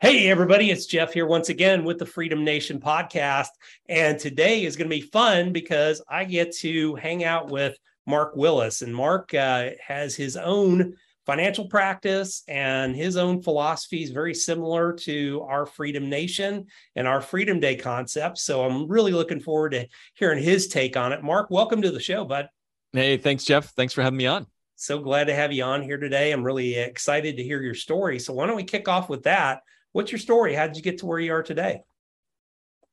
Hey, everybody, it's Jeff here once again with the Freedom Nation podcast. And today is going to be fun because I get to hang out with Mark Willis. And Mark uh, has his own financial practice and his own philosophy is very similar to our Freedom Nation and our Freedom Day concept. So I'm really looking forward to hearing his take on it. Mark, welcome to the show, bud. Hey, thanks, Jeff. Thanks for having me on. So glad to have you on here today. I'm really excited to hear your story. So why don't we kick off with that? What's your story? How did you get to where you are today?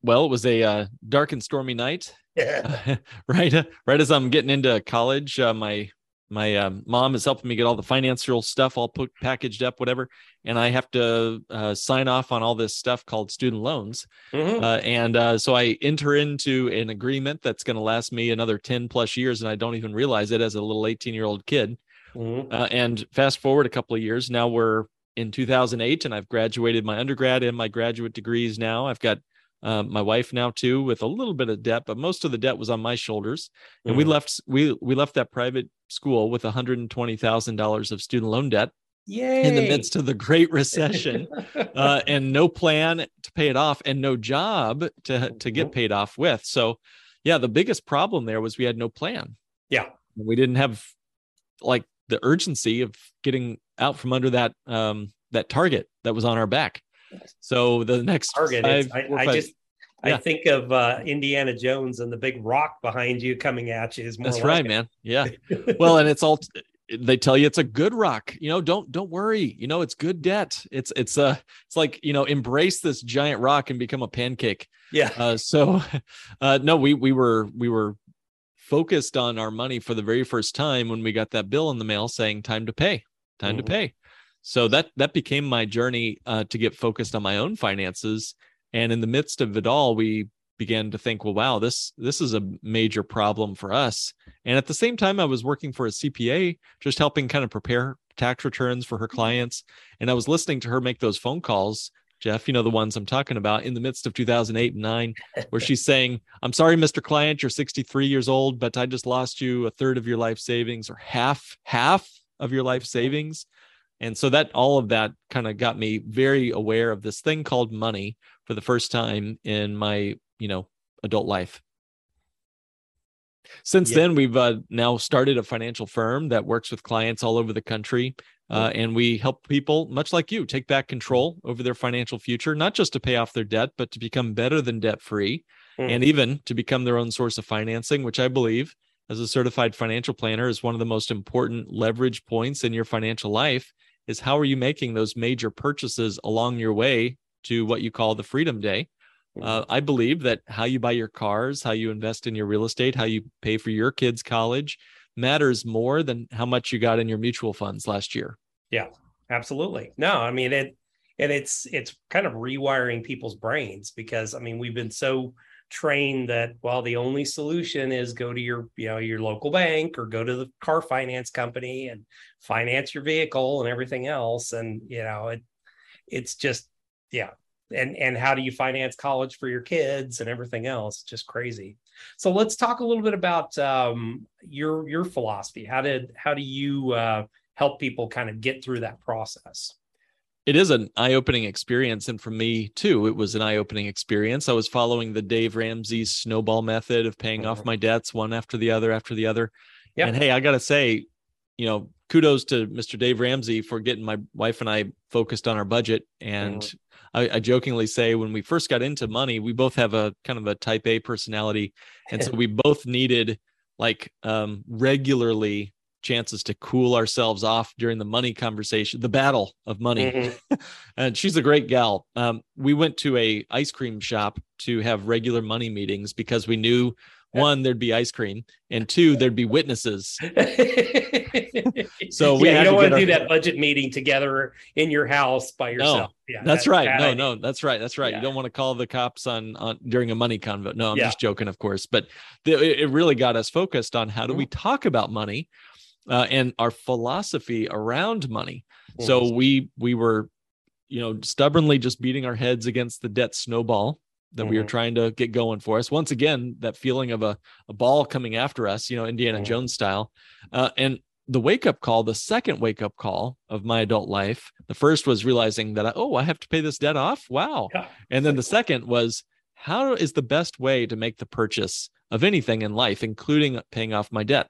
Well, it was a uh, dark and stormy night. Yeah. right, uh, right as I'm getting into college, uh, my my um, mom is helping me get all the financial stuff all put packaged up, whatever, and I have to uh, sign off on all this stuff called student loans. Mm-hmm. Uh, and uh, so I enter into an agreement that's going to last me another ten plus years, and I don't even realize it as a little 18 year old kid. Mm-hmm. and fast forward a couple of years, now we're in 2008 and I've graduated my undergrad and my graduate degrees now. I've got uh, my wife now too with a little bit of debt, but most of the debt was on my shoulders. And mm. we left we we left that private school with $120,000 of student loan debt. Yay. In the midst of the Great Recession, uh, and no plan to pay it off, and no job to to get mm-hmm. paid off with. So, yeah, the biggest problem there was we had no plan. Yeah, we didn't have like the urgency of getting out from under that um that target that was on our back. So the next target, five, I, I just yeah. I think of uh, Indiana Jones and the big rock behind you coming at you is more. That's like right, it. man. Yeah. well, and it's all they tell you it's a good rock. You know, don't don't worry. You know, it's good debt. It's it's uh it's like you know embrace this giant rock and become a pancake. Yeah. Uh, so, uh, no, we we were we were focused on our money for the very first time when we got that bill in the mail saying time to pay time mm-hmm. to pay so that that became my journey uh, to get focused on my own finances and in the midst of it all we began to think well wow this this is a major problem for us and at the same time i was working for a cpa just helping kind of prepare tax returns for her mm-hmm. clients and i was listening to her make those phone calls Jeff, you know the ones I'm talking about in the midst of 2008 and 9 where she's saying, "I'm sorry Mr. Client, you're 63 years old, but I just lost you a third of your life savings or half half of your life savings." And so that all of that kind of got me very aware of this thing called money for the first time in my, you know, adult life. Since yeah. then, we've uh, now started a financial firm that works with clients all over the country uh, and we help people, much like you, take back control over their financial future, not just to pay off their debt, but to become better than debt free mm. and even to become their own source of financing, which I believe, as a certified financial planner, is one of the most important leverage points in your financial life. Is how are you making those major purchases along your way to what you call the freedom day? Mm. Uh, I believe that how you buy your cars, how you invest in your real estate, how you pay for your kids' college, matters more than how much you got in your mutual funds last year. Yeah, absolutely. No, I mean it and it's it's kind of rewiring people's brains because I mean we've been so trained that well the only solution is go to your you know your local bank or go to the car finance company and finance your vehicle and everything else and you know it it's just yeah and and how do you finance college for your kids and everything else just crazy so let's talk a little bit about um, your your philosophy how did how do you uh, help people kind of get through that process it is an eye-opening experience and for me too it was an eye-opening experience i was following the dave ramsey snowball method of paying mm-hmm. off my debts one after the other after the other yep. and hey i gotta say you know kudos to mr dave ramsey for getting my wife and i focused on our budget and. I, I, jokingly say when we first got into money, we both have a kind of a type A personality. And so we both needed like um, regularly chances to cool ourselves off during the money conversation, the battle of money. Mm-hmm. and she's a great gal. Um, we went to a ice cream shop to have regular money meetings because we knew one there'd be ice cream and two there'd be witnesses So we yeah, you don't to want to do our- that budget meeting together in your house by yourself. yeah, That's that- right. No, idea. no, that's right. That's right. Yeah. You don't want to call the cops on on during a money convo. No, I'm Yeah. just joking, of course. But the, it really got us focused on how do Mm-hmm. we talk about money uh, and our philosophy around money. So Mhm. we we were, you know, stubbornly just beating our heads against the debt snowball that we were trying to get going for us. Once again, that feeling of a, a ball coming after us, you know, Indiana Mhm. Jones style. Uh, and the wake up call, the second wake up call of my adult life, the first was realizing that, I, oh, I have to pay this debt off. Wow. Yeah. And then the second was, how is the best way to make the purchase of anything in life, including paying off my debt?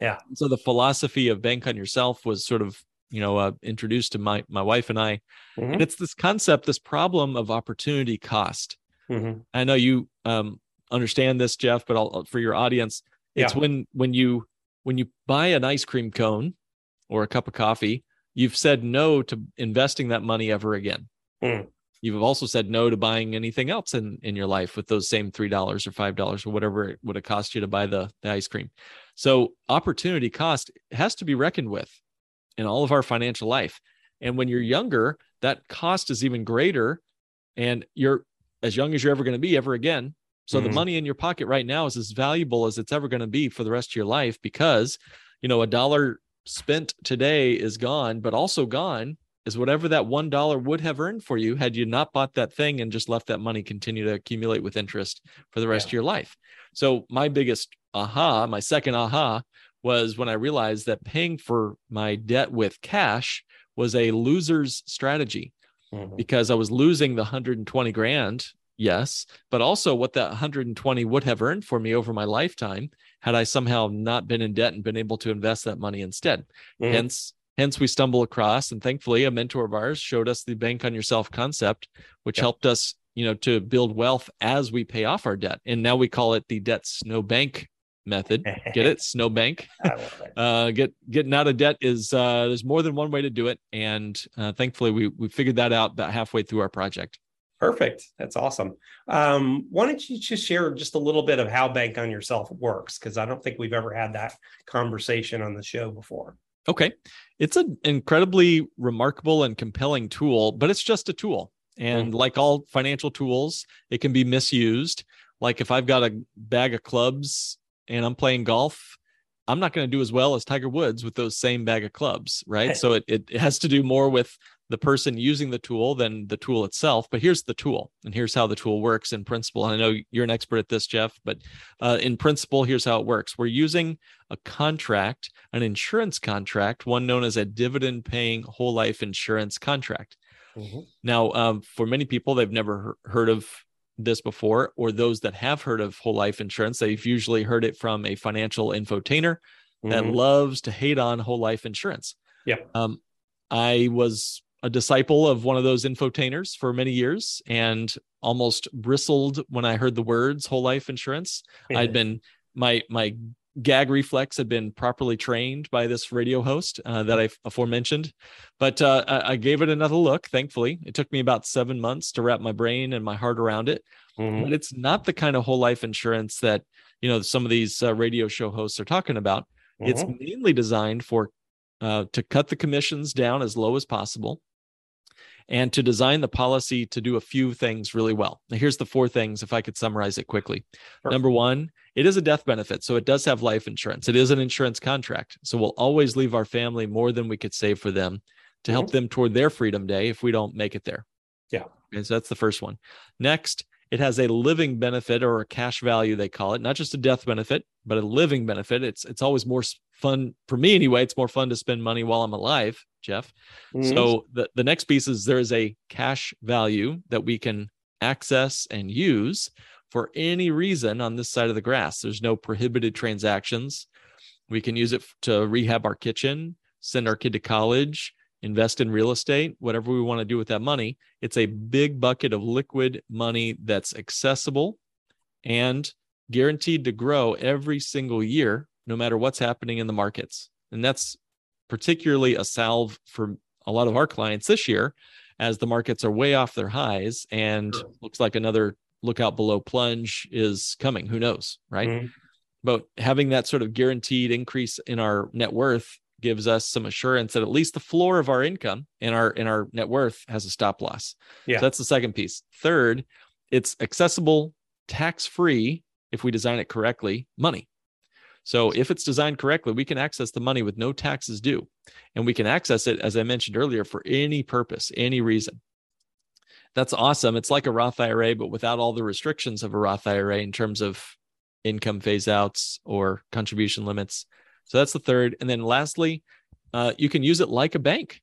Yeah. So the philosophy of bank on yourself was sort of, you know, uh, introduced to my my wife and I, Mhm. and it's this concept, this problem of opportunity cost. Mhm. I know you um, understand this, Jeff, but I'll, for your audience, it's Yeah. when when you when you buy an ice cream cone or a cup of coffee, you've said no to investing that money ever again. Mm. You've also said no to buying anything else in in your life with those same three dollars or five dollars or whatever it would have cost you to buy the, the ice cream. So opportunity cost has to be reckoned with in all of our financial life. And when you're younger, that cost is even greater. And you're as young as you're ever going to be ever again. So the Mhm. money in your pocket right now is as valuable as it's ever going to be for the rest of your life because, you know, a dollar spent today is gone, but also gone is whatever that one dollar would have earned for you had you not bought that thing and just left that money continue to accumulate with interest for the rest Yeah. of your life. So my biggest aha, my second aha was when I realized that paying for my debt with cash was a loser's strategy Mhm. because I was losing the 120 grand, yes, but also what that 120 would have earned for me over my lifetime had I somehow not been in debt and been able to invest that money instead. Mhm. Hence, hence we stumble across, and thankfully, a mentor of ours showed us the bank on yourself concept, which Yeah. helped us, you know, to build wealth as we pay off our debt. And now we call it the debt snow bank method. Get it? Snow bank I love it. uh, get getting out of debt is uh, there's more than one way to do it, and uh, thankfully we we figured that out about halfway through our project. Perfect. That's awesome. Um, why don't you just share just a little bit of how Bank on Yourself works? Because I don't think we've ever had that conversation on the show before. Okay, it's an incredibly remarkable and compelling tool, but it's just a tool, and like all financial tools, it can be misused. Like if I've got a bag of clubs and I'm playing golf. I'm not going to do as well as Tiger Woods with those same bag of clubs, right? so it, it has to do more with the person using the tool than the tool itself. But here's the tool, and here's how the tool works in principle. And I know you're an expert at this, Jeff, but uh, in principle, here's how it works. We're using a contract, an insurance contract, one known as a dividend paying whole life insurance contract. Mhm. Now, um, for many people, they've never he- heard of this before, or those that have heard of whole life insurance, they've usually heard it from a financial infotainer that Mhm. loves to hate on whole life insurance. Yeah. Um, I was a disciple of one of those infotainers for many years and almost bristled when I heard the words whole life insurance. I'd been my my gag reflex had been properly trained by this radio host uh, that I aforementioned, but uh, I, I gave it another look. Thankfully, it took me about seven months to wrap my brain and my heart around it. Mhm. But it's not the kind of whole life insurance that you know some of these uh, radio show hosts are talking about. It's Mhm. mainly designed for uh, to cut the commissions down as low as possible and to design the policy to do a few things really well. Now, here's the four things, if I could summarize it quickly. Sure. Number one, it is a death benefit. So it does have life insurance. It is an insurance contract. So we'll always leave our family more than we could save for them to help mm-hmm. them toward their freedom day if we don't make it there. Yeah. Okay, so that's the first one. Next, it has a living benefit or a cash value, they call it, not just a death benefit, but a living benefit. It's it's always more fun for me anyway. It's more fun to spend money while I'm alive, Jeff. Mhm. So the, the next piece is there is a cash value that we can access and use for any reason on this side of the grass. There's no prohibited transactions. We can use it to rehab our kitchen, send our kid to college, invest in real estate, whatever we want to do with that money. It's a big bucket of liquid money that's accessible and guaranteed to grow every single year, no matter what's happening in the markets. And that's particularly a salve for a lot of our clients this year as the markets are way off their highs and Sure. looks like another lookout below plunge is coming. Who knows? Right. Mhm. But having that sort of guaranteed increase in our net worth gives us some assurance that at least the floor of our income and our and our net worth has a stop loss. Yeah. So that's the second piece. Third, it's accessible tax free if we design it correctly, money. So if it's designed correctly, we can access the money with no taxes due. And we can access it, as I mentioned earlier, for any purpose, any reason. That's awesome. It's like a Roth IRA, but without all the restrictions of a Roth IRA in terms of income phase outs or contribution limits. So that's the third. And then lastly, uh, you can use it like a bank.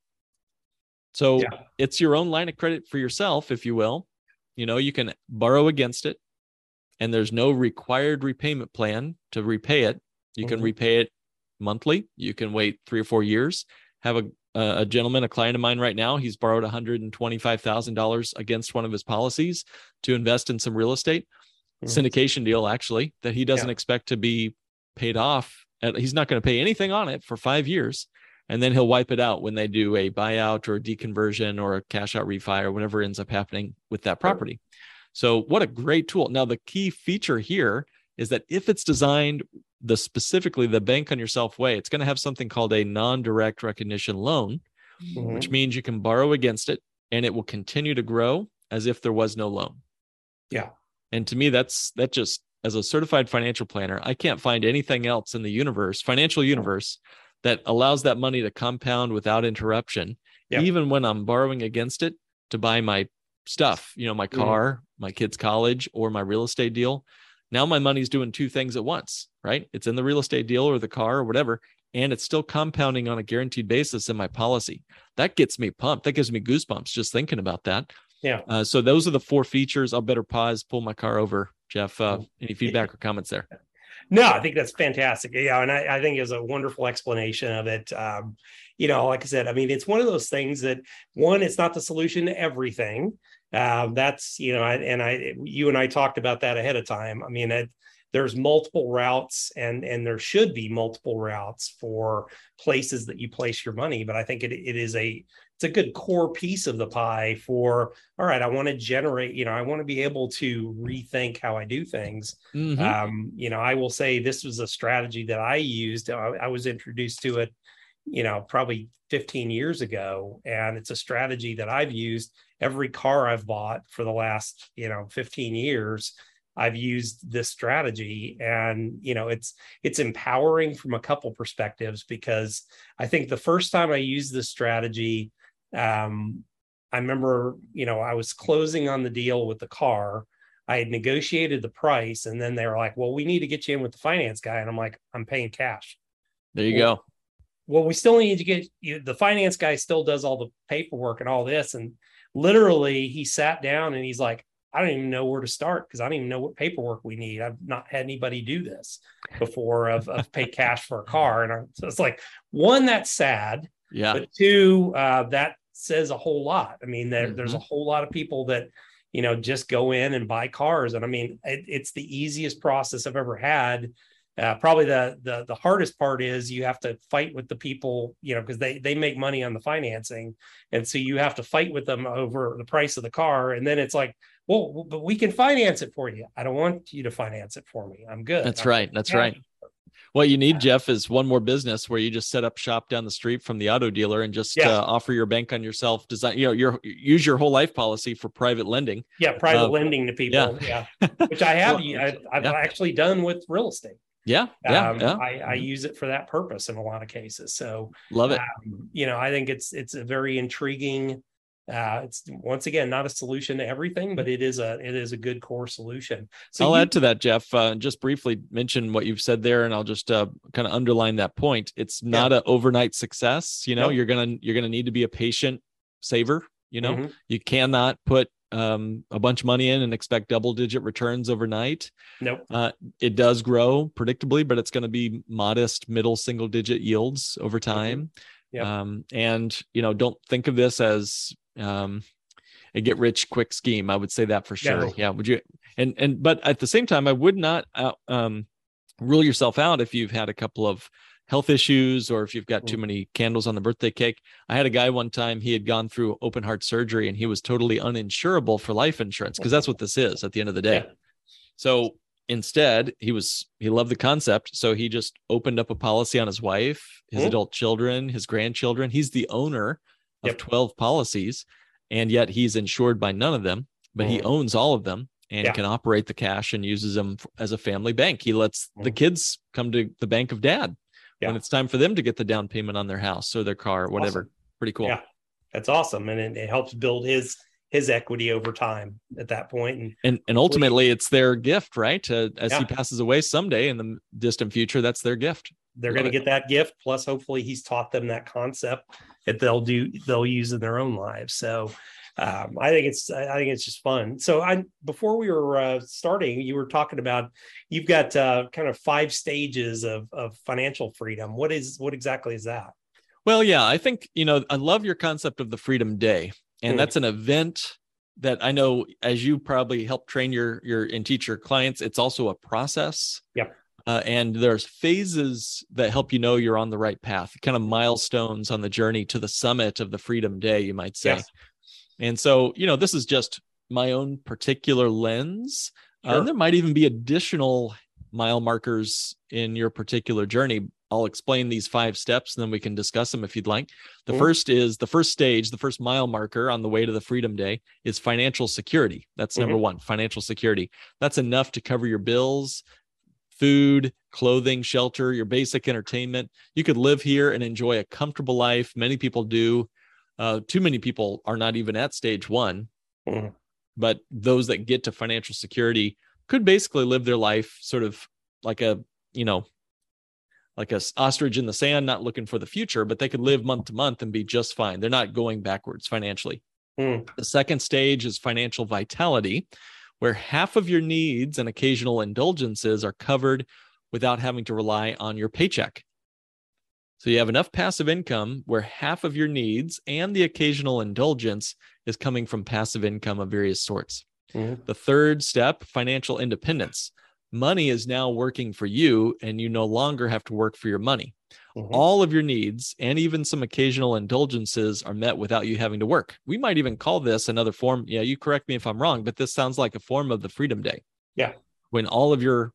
So Yeah. it's your own line of credit for yourself, if you will. You know, you can borrow against it, and there's no required repayment plan to repay it. You can Mhm. repay it monthly. You can wait three or four years. Have a a gentleman, a client of mine right now, he's borrowed $125,000 against one of his policies to invest in some real estate Mhm. syndication deal, actually, that he doesn't Yeah. expect to be paid off. And He's not going to pay anything on it for five years. And then he'll wipe it out when they do a buyout or a deconversion or a cash out refi or whatever ends up happening with that property. So, what a great tool. Now, the key feature here is that if it's designed the specifically the bank on yourself way, it's going to have something called a non-direct recognition loan, Mhm. which means you can borrow against it and it will continue to grow as if there was no loan. Yeah. And to me, that's that just as a certified financial planner, I can't find anything else in the universe, financial universe, that allows that money to compound without interruption, even when I'm borrowing against it to buy my stuff, you know, my Mhm. car, my kids' college, or my real estate deal. Now my money's doing two things at once, right? It's in the real estate deal or the car or whatever, and it's still compounding on a guaranteed basis in my policy. That gets me pumped. That gives me goosebumps just thinking about that. Yeah. Uh, so those are the four features. I'll better pause, pull my car over. Jeff, uh, any feedback or comments there? No, I think that's fantastic. Yeah, and I, I think it's a wonderful explanation of it. Um, you know, like I said, I mean, it's one of those things that one, it's not the solution to everything. Um, that's you know, I, and I, you and I talked about that ahead of time. I mean, it, there's multiple routes, and and there should be multiple routes for places that you place your money. But I think it it is a it's a good core piece of the pie for all right. I want to generate. You know, I want to be able to rethink how I do things Mhm. um, you know, I will say this was a strategy that I used. I, I was introduced to it, you know, probably 15 years ago, and it's a strategy that I've used. Every car I've bought for the last, you know, 15 years, I've used this strategy, and you know, it's it's empowering from a couple perspectives because I think the first time I used this strategy, um, I remember, you know, I was closing on the deal with the car. I had negotiated the price, and then they were like, "Well, we need to get you in with the finance guy," and I'm like, "I'm paying cash." there you go. Well, we still need to get you. The finance guy still does all the paperwork and all this, and literally, he sat down and he's like, "I don't even know where to start because I don't even know what paperwork we need. I've not had anybody do this before of, of pay cash for a car." And I, so it's like, one, that's sad Yeah. but two uh, that says a whole lot i mean there, there's a whole lot of people that you know just go in and buy cars and i mean it, it's the easiest process i've ever had uh, probably the, the the hardest part is you have to fight with the people you know because they they make money on the financing and so you have to fight with them over the price of the car and then it's like well but we can finance it for you i don't want you to finance it for me i'm good That's I'm right. That's right. What you need, Jeff, is one more business where you just set up shop down the street from the auto dealer and just Yeah. uh, offer your bank on yourself. Design, you know, your use your whole life policy for private lending. yeah private Uh, lending to people yeah, which i have Well, I, i've yeah. actually done with real estate Yeah, yeah, um, yeah. I, I use it for that purpose in a lot of cases. So, Love it. um, you know, I think it's it's a very intriguing. Uh, it's once again not a solution to everything, but it is a it is a good core solution. So I'll you- add to that, Jeff. Uh, just briefly mention what you've said there, and I'll just uh, kind of underline that point. It's not an overnight success. You know, Nope. you're gonna you're gonna need to be a patient saver. You know, Mhm. you cannot put um, a bunch of money in and expect double digit returns overnight. nope, It does grow predictably, but it's going to be modest, middle single digit yields over time. Yep. Um, and you know, don't think of this as um, a get rich quick scheme. I would say that for sure. No. Yeah. Would you? And and but at the same time, I would not uh, um, rule yourself out if you've had a couple of health issues or if you've got too Mm. many candles on the birthday cake. I had a guy one time, he had gone through open heart surgery and he was totally uninsurable for life insurance because that's what this is at the end of the day. Yeah. So instead he was he loved the concept so he just opened up a policy on his wife his Mhm. adult children his grandchildren he's the owner of Yep. 12 policies and yet he's insured by none of them but he Mhm. owns all of them and Yeah. can operate the cash and uses them as a family bank he lets the Mhm. kids come to the bank of dad when it's time for them to get the down payment on their house or their car or whatever Awesome. pretty cool Yeah. That's awesome. And it, it helps build his his equity over time at that point. And and and ultimately it's their gift right uh, as he passes away someday in the distant future that's their gift they're going to get that gift. Plus, hopefully, he's taught them that concept that they'll do they'll use in their own lives. So, um, I think it's I think it's just fun. So, I before we were uh, starting, you were talking about you've got uh, kind of five stages of of financial freedom. What is what exactly is that? Well, yeah, I think, you know, I love your concept of the Freedom Day. And Hmm. that's an event that I know as you probably help train your your and teach your clients, it's also a process. Yep. Uh, and there's phases that help you know you're on the right path, kind of milestones on the journey to the summit of the Freedom Day, you might say. Yes. And so, you know, this is just my own particular lens. Uh, Sure. there might even be additional mile markers in your particular journey. I'll explain these five steps and then we can discuss them if you'd like. The first is the first stage, the first mile marker on the way to the Freedom Day is financial security. That's number one, financial security. That's enough to cover your bills, food, clothing, shelter, your basic entertainment. You could live here and enjoy a comfortable life. Many people do. Uh, too many people are not even at stage one, Mhm. but those that get to financial security could basically live their life sort of like a, you know, like a ostrich in the sand, not looking for the future, but they could live month to month and be just fine. They're not going backwards financially. Mm. The second stage is financial vitality, where half of your needs and occasional indulgences are covered without having to rely on your paycheck. So you have enough passive income where half of your needs and the occasional indulgence is coming from passive income of various sorts. Mhm. The third step, financial independence. Money is now working for you, and you no longer have to work for your money. Mhm. All of your needs and even some occasional indulgences are met without you having to work. We might even call this another form. Yeah, you correct me if I'm wrong, but this sounds like a form of the Freedom Day. Yeah. When all of your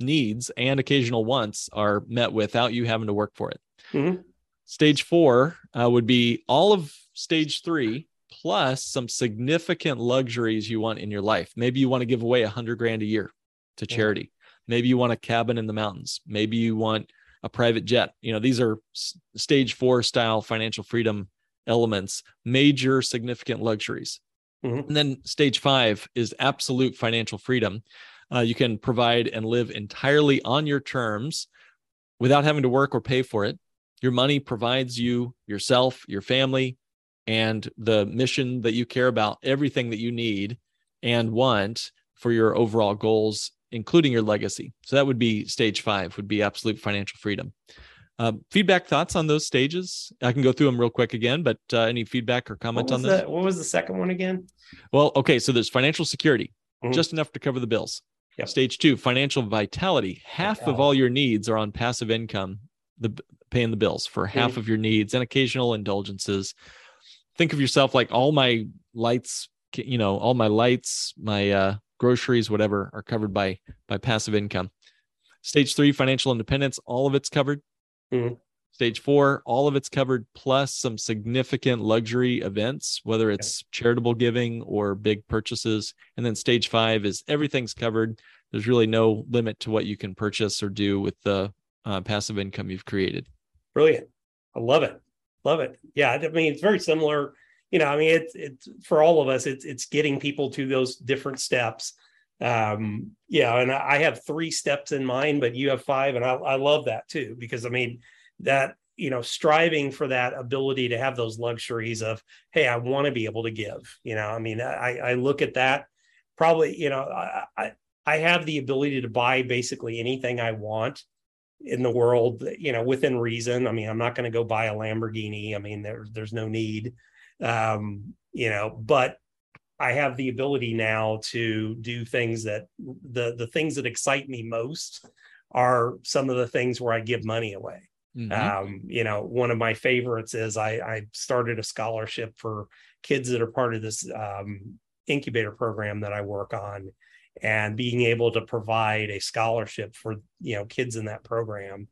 needs and occasional wants are met without you having to work for it. Mhm. Stage four uh, would be all of stage three plus some significant luxuries you want in your life. Maybe you want to give away a hundred grand a year to Yeah. charity. Maybe you want a cabin in the mountains. Maybe you want a private jet. You know, these are s- stage four style financial freedom elements, major significant luxuries. Mhm. And then stage five is absolute financial freedom. Uh, you can provide and live entirely on your terms without having to work or pay for it. Your money provides you, yourself, your family, and the mission that you care about, everything that you need and want for your overall goals, including your legacy. So that would be stage five, would be absolute financial freedom. Uh, feedback, thoughts on those stages? I can go through them real quick again, but uh, any feedback or comment on this? the, what was the second one again? Well, okay, so there's financial security, Mhm. just enough to cover the bills. Yep. Stage two, financial vitality. Half of all your needs are on passive income, the paying the bills for half Mhm. of your needs and occasional indulgences. Think of yourself like all my lights, you know, all my lights, my uh, groceries, whatever, are covered by by passive income. Stage three, financial independence. All of it's covered. Mhm. Stage four, all of it's covered, plus some significant luxury events, whether it's charitable giving or big purchases. And then stage five is everything's covered. There's really no limit to what you can purchase or do with the uh, passive income you've created. Brilliant. I love it. Love it. Yeah. I mean, it's very similar. You know, I mean, it's it's for all of us, it's it's getting people to those different steps. Um, yeah, and I I have three steps in mind, but you have five, and I, I love that too, because I mean, that you know, striving for that ability to have those luxuries of, hey, I want to be able to give. You know, I mean, I I look at that probably, you know, I I, have the ability to buy basically anything I want in the world, you know, within reason. I mean, I'm not going to go buy a Lamborghini. I mean, there, there's no need, um, you know, but I have the ability now to do things that the the things that excite me most are some of the things where I give money away. Mhm. Um, you know, one of my favorites is I, I started a scholarship for kids that are part of this um, incubator program that I work on. and being able to provide a scholarship for you know kids in that program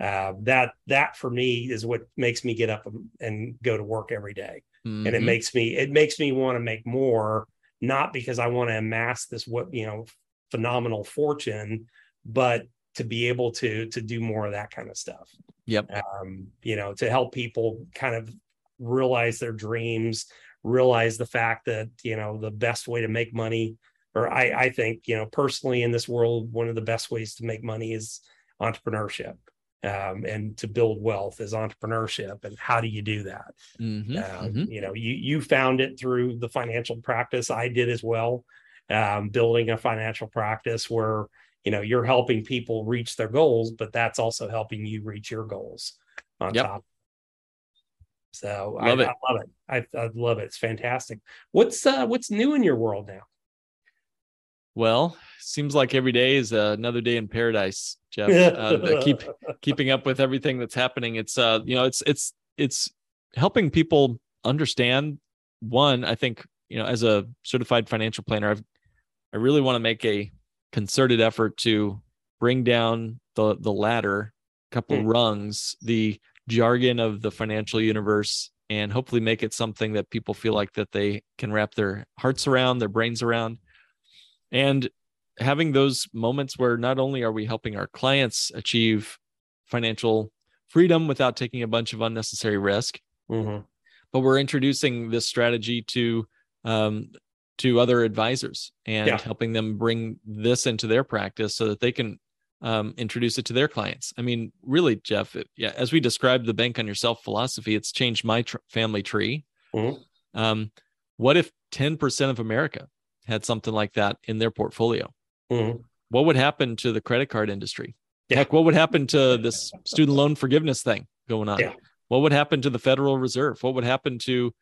uh, that that for me is what makes me get up and go to work every day. Mm-hmm. and it mm-hmm. makes me it makes me want to make more not because i want to amass this what you know phenomenal fortune but to be able to to do more of that kind of stuff yep. um you know to help people kind of realize their dreams realize the fact that you know the best way to make money or i i think you know personally in this world one of the best ways to make money is entrepreneurship. Um, and to build wealth is entrepreneurship and how do you do that? Mm-hmm, um, mm-hmm. you know you you found it through the financial practice i did as well um, building a financial practice where you know you're helping people reach their goals but that's also helping you reach your goals on yep. top so love I, I, love it I, I love it it's fantastic what's uh what's new in your world now well, seems like every day is uh, another day in paradise, Jeff. Uh, keep keeping up with everything that's happening. It's uh, you know, it's it's it's helping people understand. One, I think you know, as a certified financial planner, I've I really want to make a concerted effort to bring down the the ladder, a couple mm. rungs, the jargon of the financial universe, and hopefully make it something that people feel like that they can wrap their hearts around, their brains around and having those moments where not only are we helping our clients achieve financial freedom without taking a bunch of unnecessary risk mm-hmm. but we're introducing this strategy to um, to other advisors and yeah. helping them bring this into their practice so that they can um, introduce it to their clients. I mean, really, Jeff, it, yeah, as we described the bank on yourself philosophy, it's changed my tr- family tree. Mm-hmm. Um, what if 10% of America had something like that in their portfolio. Mm-hmm. What would happen to the credit card industry? Yeah. Heck, what would happen to this student loan forgiveness thing going on? Yeah. What would happen to the Federal Reserve? What would happen to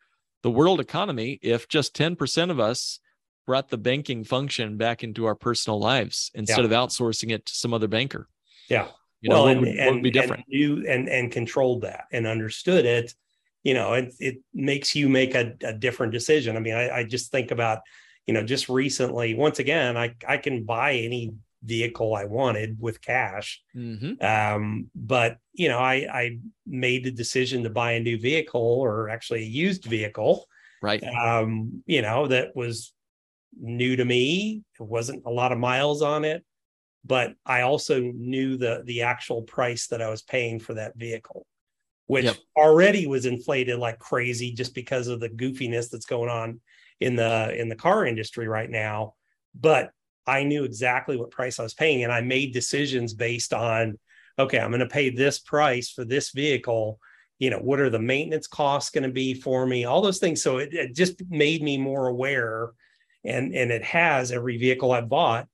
the world economy if just 10% of us brought the banking function back into our personal lives instead yeah. of outsourcing it to some other banker? Yeah. You well, what, and, would, and, be different? And you and and controlled that and understood it, you know, it it makes you make a, a different decision. I mean, I, I just think about you know, just recently, once again, I I can buy any vehicle I wanted with cash. Mm-hmm. Um, but you know, I I made the decision to buy a new vehicle or actually a used vehicle. Right. Um, you know, that was new to me. It wasn't a lot of miles on it, but I also knew the the actual price that I was paying for that vehicle, which yep. already was inflated like crazy just because of the goofiness that's going on in the in the car industry right now but i knew exactly what price i was paying and i made decisions based on okay i'm going to pay this price for this vehicle. You know what are the maintenance costs going to be for me? All those things. So it, it just made me more aware and and it has every vehicle i bought.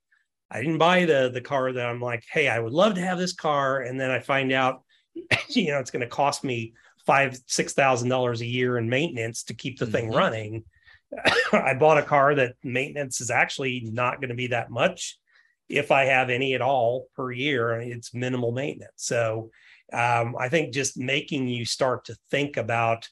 I didn't buy the the car that i'm like hey i would love to have this car and then i find out you know it's going to cost me five six thousand dollars a year in maintenance to keep the mm-hmm. thing running I bought a car that maintenance is actually not going to be that much if I have any at all per year. It's minimal maintenance. So um, I think just making you start to think about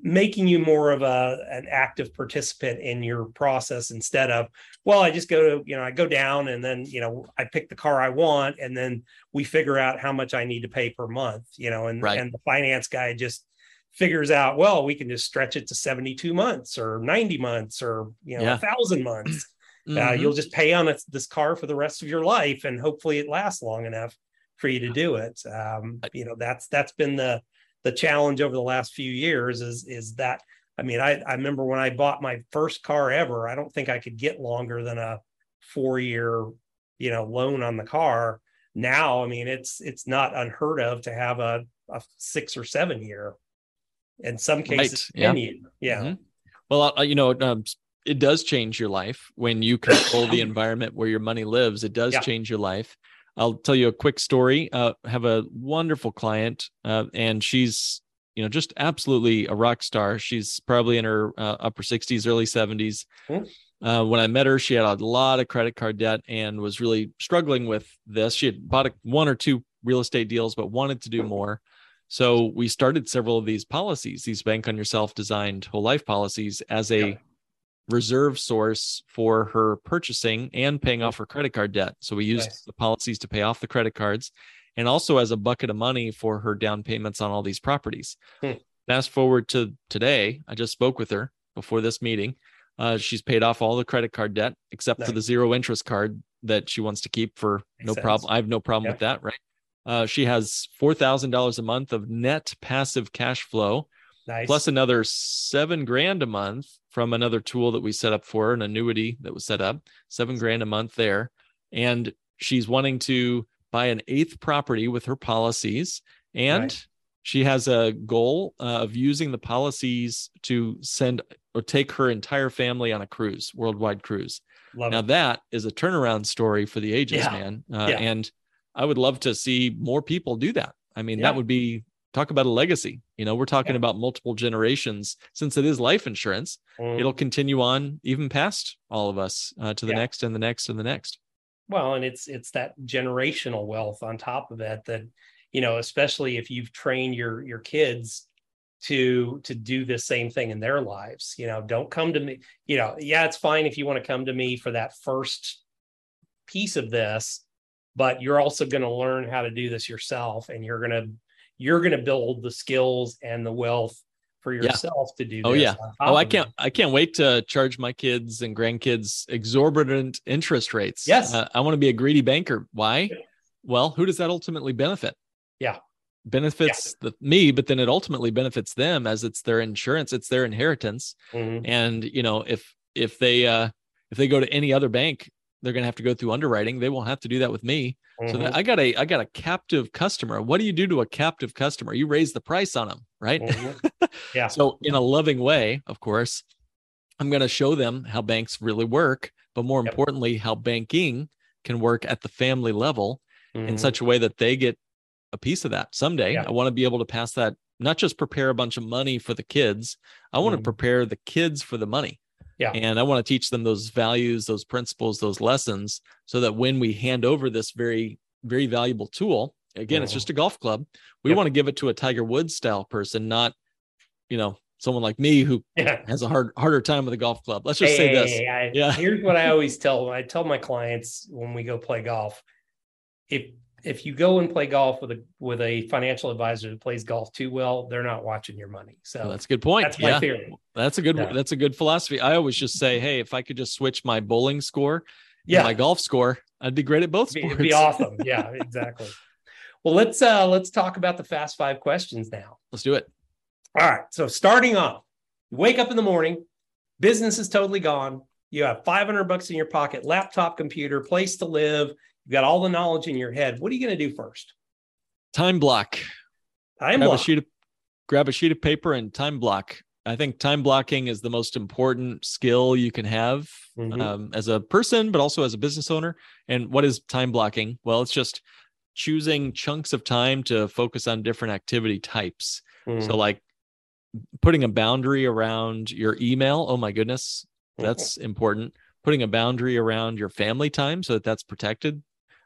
making you more of a an active participant in your process instead of well i just go to you know i go down and then you know i pick the car i want and then we figure out how much i need to pay per month you know and right. and the finance guy just figures out, well, we can just stretch it to 72 months or 90 months or, you know, a yeah. thousand months. Mm-hmm. Uh, you'll just pay on it, this car for the rest of your life. And hopefully it lasts long enough for you to do it. Um, you know, that's, that's been the, the challenge over the last few years is, is that, I mean, I, I remember when I bought my first car ever, I don't think I could get longer than a four year, you know, loan on the car. Now, I mean, it's, it's not unheard of to have a, a six or seven year in some cases right. yeah. yeah mm-hmm. well uh, you know um, it does change your life when you control the environment where your money lives it does yeah. change your life i'll tell you a quick story uh, have a wonderful client uh, and she's you know just absolutely a rock star she's probably in her uh, upper 60s early 70s mm-hmm. Uh, when I met her, she had a lot of credit card debt and was really struggling with this. She had bought a, one or two real estate deals, but wanted to do more. So we started several of these policies, these bank on yourself designed whole life policies as a yeah. reserve source for her purchasing and paying off her credit card debt. So we used Nice. the policies to pay off the credit cards and also as a bucket of money for her down payments on all these properties. Hmm. Fast forward to today, I just spoke with her before this meeting. Uh, she's paid off all the credit card debt except for the zero interest card that she wants to keep for Makes no sense. problem. I have no problem Yeah. with that, right? Uh, she has four thousand dollars a month of net passive cash flow, Nice. plus another seven grand a month from another tool that we set up for her, an annuity that was set up, seven grand a month there. And she's wanting to buy an eighth property with her policies. And Right. she has a goal uh, of using the policies to send or take her entire family on a cruise, worldwide cruise. Love Now it. that is a turnaround story for the ages, Yeah. man. Uh, Yeah. And I would love to see more people do that. I mean, Yeah. that would be talk about a legacy. You know, we're talking Yeah. about multiple generations. Since it is life insurance, Mhm. it'll continue on even past all of us uh, to the Yeah. next and the next and the next. Well, and it's it's that generational wealth on top of it that you know, especially if you've trained your your kids to to do the same thing in their lives. You know, don't come to me. You know, yeah, it's fine if you want to come to me for that first piece of this, but you're also going to learn how to do this yourself, and you're gonna you're gonna build the skills and the wealth for Yeah. yourself to do. Oh, this yeah. Oh, I can't I can't wait to charge my kids and grandkids exorbitant interest rates. Yes. Uh, I want to be a greedy banker. Why? Well, who does that ultimately benefit? Yeah. Benefits the me, but then it ultimately benefits them as it's their insurance, it's their inheritance. Mhm. And you know, if if they uh if they go to any other bank, they're gonna have to go through underwriting. They won't have to do that with me. So Mhm. that, I got a I got a captive customer. What do you do to a captive customer? You raise the price on them, right? Mhm. Yeah. So, in a loving way, of course, I'm going to show them how banks really work, but more Yep. importantly, how banking can work at the family level in Mhm. such a way that they get a piece of that someday. Yeah. I want to be able to pass that, not just prepare a bunch of money for the kids, I want to prepare the kids for the money. Yeah. And I want to teach them those values, those principles, those lessons, so that when we hand over this very, very valuable tool, again, it's Mhm. just a golf club. We Yep. want to give it to a Tiger Woods style person, not, you know, someone like me who yeah. has a hard harder time with a golf club. Let's just say Hey, this. hey, hey, I- Yeah. Here's what I always tell I tell my clients when we go play golf. If if you go and play golf with a with a financial advisor that plays golf too well, they're not watching your money. So Well, that's a good point. that's my yeah. theory. That's a good Yeah. that's a good philosophy. I always just say, hey, if I could just switch my bowling score and Yeah, my golf score, I'd be great at both sports. be, it'd be awesome. Yeah, exactly. Well, let's uh let's talk about the fast five questions now. Let's do it. All right. So starting off, you wake up in the morning, business is totally gone. You have 500 bucks in your pocket, laptop, computer, place to live. You've got all the knowledge in your head. What are you going to do first? Time block. Time grab block. a sheet of grab a sheet of paper and time block. I think time blocking is the most important skill you can have Mhm. um, as a person, but also as a business owner. And what is time blocking? Well, it's just choosing chunks of time to focus on different activity types. Mhm. So, like putting a boundary around your email. Oh my goodness, that's important. Putting a boundary around your family time so that that's protected.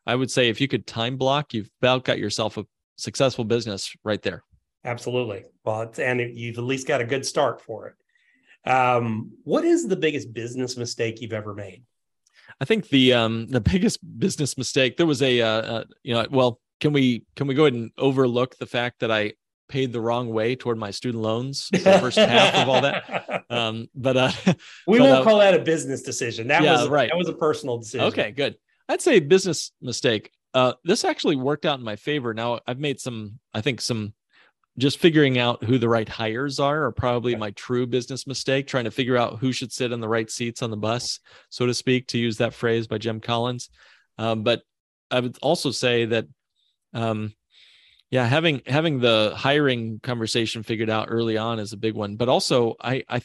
I would say if you could time block, you've about got yourself a successful business right there. Absolutely. Well, it's, and you've at least got a good start for it. Um, what is the biggest business mistake you've ever made? I think the um the biggest business mistake there was a uh, uh you know well can we can we go ahead and overlook the fact that I paid the wrong way toward my student loans the first half of all that um but uh we but, won't uh, call that a business decision. That Yeah, was right. That was a personal decision. Okay, good. I'd say business mistake. Uh, this actually worked out in my favor. Now I've made some, I think some, just figuring out who the right hires are, are probably my true business mistake. Trying to figure out who should sit in the right seats on the bus, so to speak, to use that phrase by Jim Collins. Um, but I would also say that, um, yeah, having having the hiring conversation figured out early on is a big one. But also, I I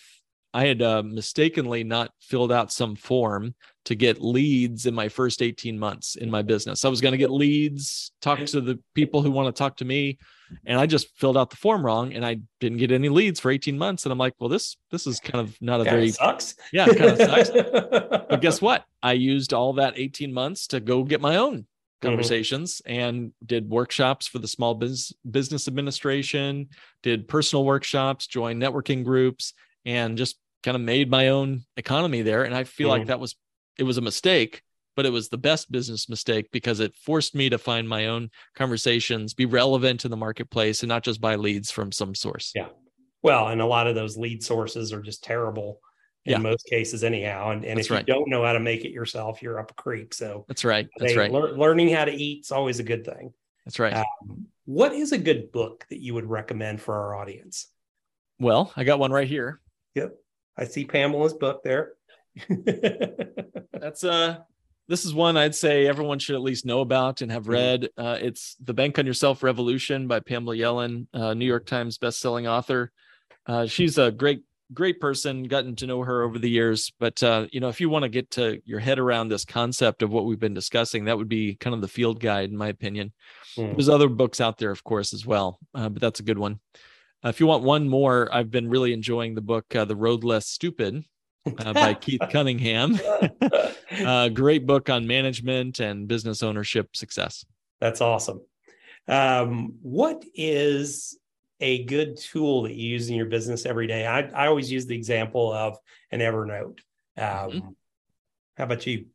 I had uh, mistakenly not filled out some form to get leads in my first 18 months in my business. I was going to get leads, talk to the people who want to talk to me, and I just filled out the form wrong and I didn't get any leads for 18 months and I'm like, well this this is kind of not a Kinda very sucks. yeah, kind of sucks. But guess what? I used all that 18 months to go get my own conversations and did workshops for the small business business administration, did personal workshops, joined networking groups and just kind of made my own economy there. And I feel Mhm. like that was, it was a mistake, but it was the best business mistake because it forced me to find my own conversations, be relevant to the marketplace and not just buy leads from some source. Yeah. Well, and a lot of those lead sources are just terrible in Yeah. most cases, anyhow. And, and That's if you don't know how to make it yourself, you're up a creek. So That's right. That's they- right. lear- learning how to eat is always a good thing. That's right. Um, what is a good book that you would recommend for our audience? well, I got one right here. Yep. I see Pamela's book there. That's uh this is one I'd say everyone should at least know about and have Mhm. read. Uh, it's The Bank on Yourself Revolution by Pamela Yellen, uh, New York Times bestselling author. Uh, she's a great, great person. Gotten to know her over the years, but uh, you know, if you want to get to your head around this concept of what we've been discussing, that would be kind of the field guide, in my opinion. Hmm. There's other books out there, of course, as well, uh, but that's a good one. Uh, if you want one more, I've been really enjoying the book uh, "The Road Less Stupid" uh, by Keith Cunningham. uh, great book on management and business ownership success. That's awesome. Um, what is a good tool that you use in your business every day? I, I always use the example of an Evernote. Um, Mhm. How about you?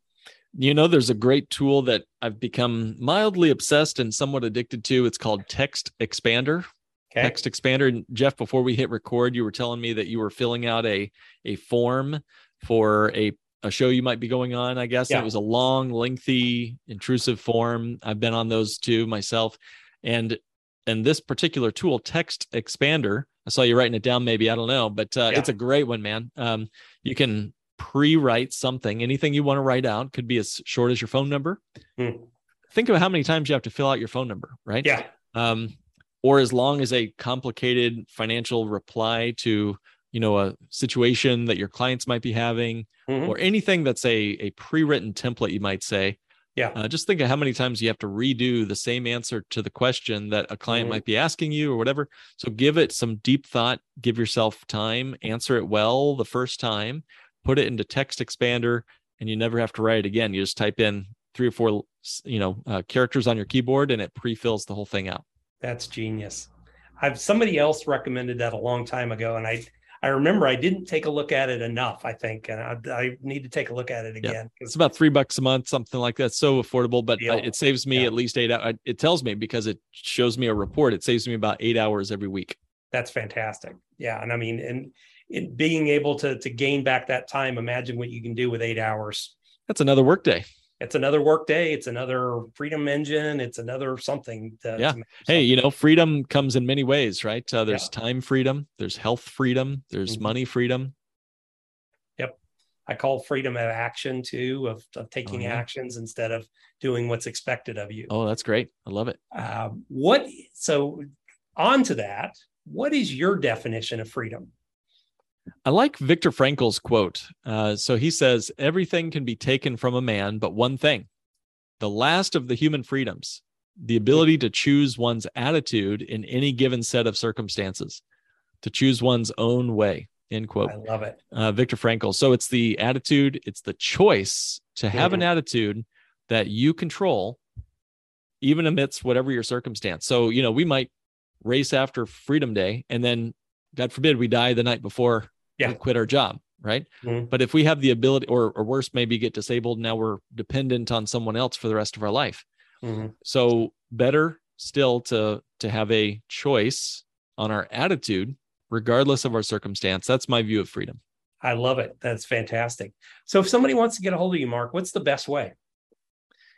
You know, there's a great tool that I've become mildly obsessed and somewhat addicted to. It's called Text Expander. Okay. Text Expander. And Jeff, before we hit record, you were telling me that you were filling out a a form for a a show you might be going on. I guess Yeah. it was a long, lengthy, intrusive form. I've been on those too myself, and and this particular tool, Text Expander. I saw you writing it down. Maybe I don't know, but uh, Yeah. it's a great one, man. Um, you can pre-write something, anything you want to write out, could be as short as your phone number. Hmm. Think of how many times you have to fill out your phone number, right? Yeah. um, or as long as a complicated financial reply to you know a situation that your clients might be having Mhm. or anything that's a a pre-written template you might say Yeah. uh, just think of how many times you have to redo the same answer to the question that a client Mhm. might be asking you or whatever so give it some deep thought give yourself time answer it well the first time put it into text expander and you never have to write it again you just type in three or four you know uh, characters on your keyboard and it pre-fills the whole thing out That's genius. I've somebody else recommended that a long time ago, and I I remember I didn't take a look at it enough. I think, and I, I need to take a look at it Yeah. again. It's about three bucks a month, something like that. So affordable, but uh, Deal. it saves me Yeah. at least eight hours. It tells me because it shows me a report. It saves me about eight hours every week. That's fantastic. Yeah, and I mean, and it, being able to to gain back that time. Imagine what you can do with eight hours. That's another work day. It's another work day. It's another freedom engine. It's another something. To, Yeah. to make Hey, you know, freedom comes in many ways, right? Uh, there's time freedom, there's health freedom, there's Mhm. money freedom. Yep. I call freedom of action too, of, of taking yeah. actions instead of doing what's expected of you. Oh, that's great. I love it. Um, what so on to that, what is your definition of freedom? I like Viktor Frankl's quote. Uh, so he says, Everything can be taken from a man, but one thing the last of the human freedoms, the ability to choose one's attitude in any given set of circumstances, to choose one's own way. End quote. I love it. Uh, Viktor Frankl. So it's the attitude, it's the choice to have an attitude that you control, even amidst whatever your circumstance. So, you know, we might race after Freedom Day and then, God forbid, we die the night before Yeah. we quit our job, right? Mhm. But if we have the ability, or, or worse, maybe get disabled, now we're dependent on someone else for the rest of our life. Mhm. So better still to to have a choice on our attitude, regardless of our circumstance. That's my view of freedom. I love it. That's fantastic. So if somebody wants to get a hold of you, Mark, what's the best way?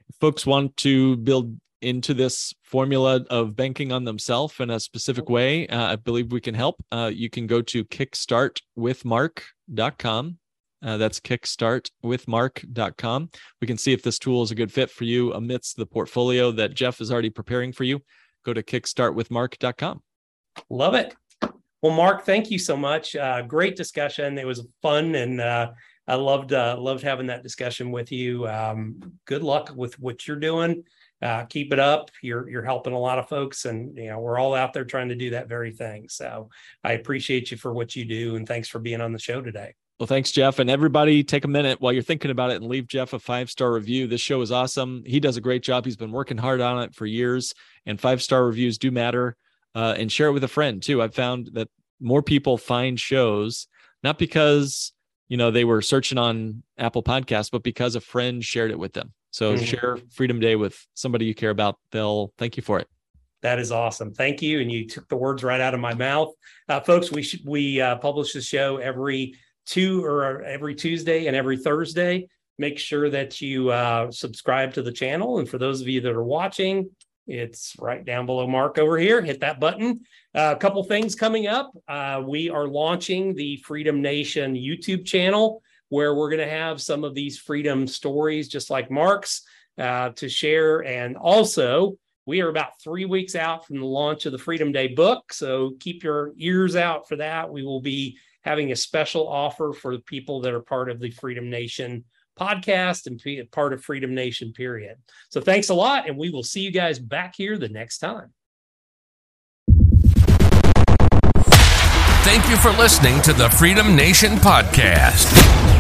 If folks want to build into this formula of banking on themselves in a specific way, uh, I believe we can help. Uh, you can go to kickstartwithmark.com. Uh, that's kickstartwithmark.com. We can see if this tool is a good fit for you amidst the portfolio that Jeff is already preparing for you. Go to kickstartwithmark.com. Love it. Well, Mark, thank you so much. Uh, great discussion. It was fun, and uh, I loved uh, loved having that discussion with you. Um, good luck with what you're doing. Uh, keep it up. You're you're helping a lot of folks, and you know we're all out there trying to do that very thing. So I appreciate you for what you do, and thanks for being on the show today. Well, thanks, Jeff. And everybody, take a minute while you're thinking about it and leave Jeff a five star review. This show is awesome. He does a great job. He's been working hard on it for years, and five star reviews do matter. Uh, and share it with a friend too. I've found that more people find shows not because you know they were searching on Apple Podcasts, but because a friend shared it with them. So mm-hmm. share Freedom Day with somebody you care about. They'll thank you for it. That is awesome. Thank you. And you took the words right out of my mouth, uh, folks. We should we uh, publish the show every two or every Tuesday and every Thursday. Make sure that you uh, subscribe to the channel. And for those of you that are watching, it's right down below Mark over here. Hit that button. Uh, a couple things coming up. Uh, we are launching the Freedom Nation YouTube channel where we're going to have some of these freedom stories, just like Mark's, uh, to share. And also, we are about three weeks out from the launch of the Freedom Day book. So keep your ears out for that. We will be having a special offer for the people that are part of the Freedom Nation podcast and part of Freedom Nation, period. So thanks a lot. And we will see you guys back here the next time. Thank you for listening to the Freedom Nation podcast.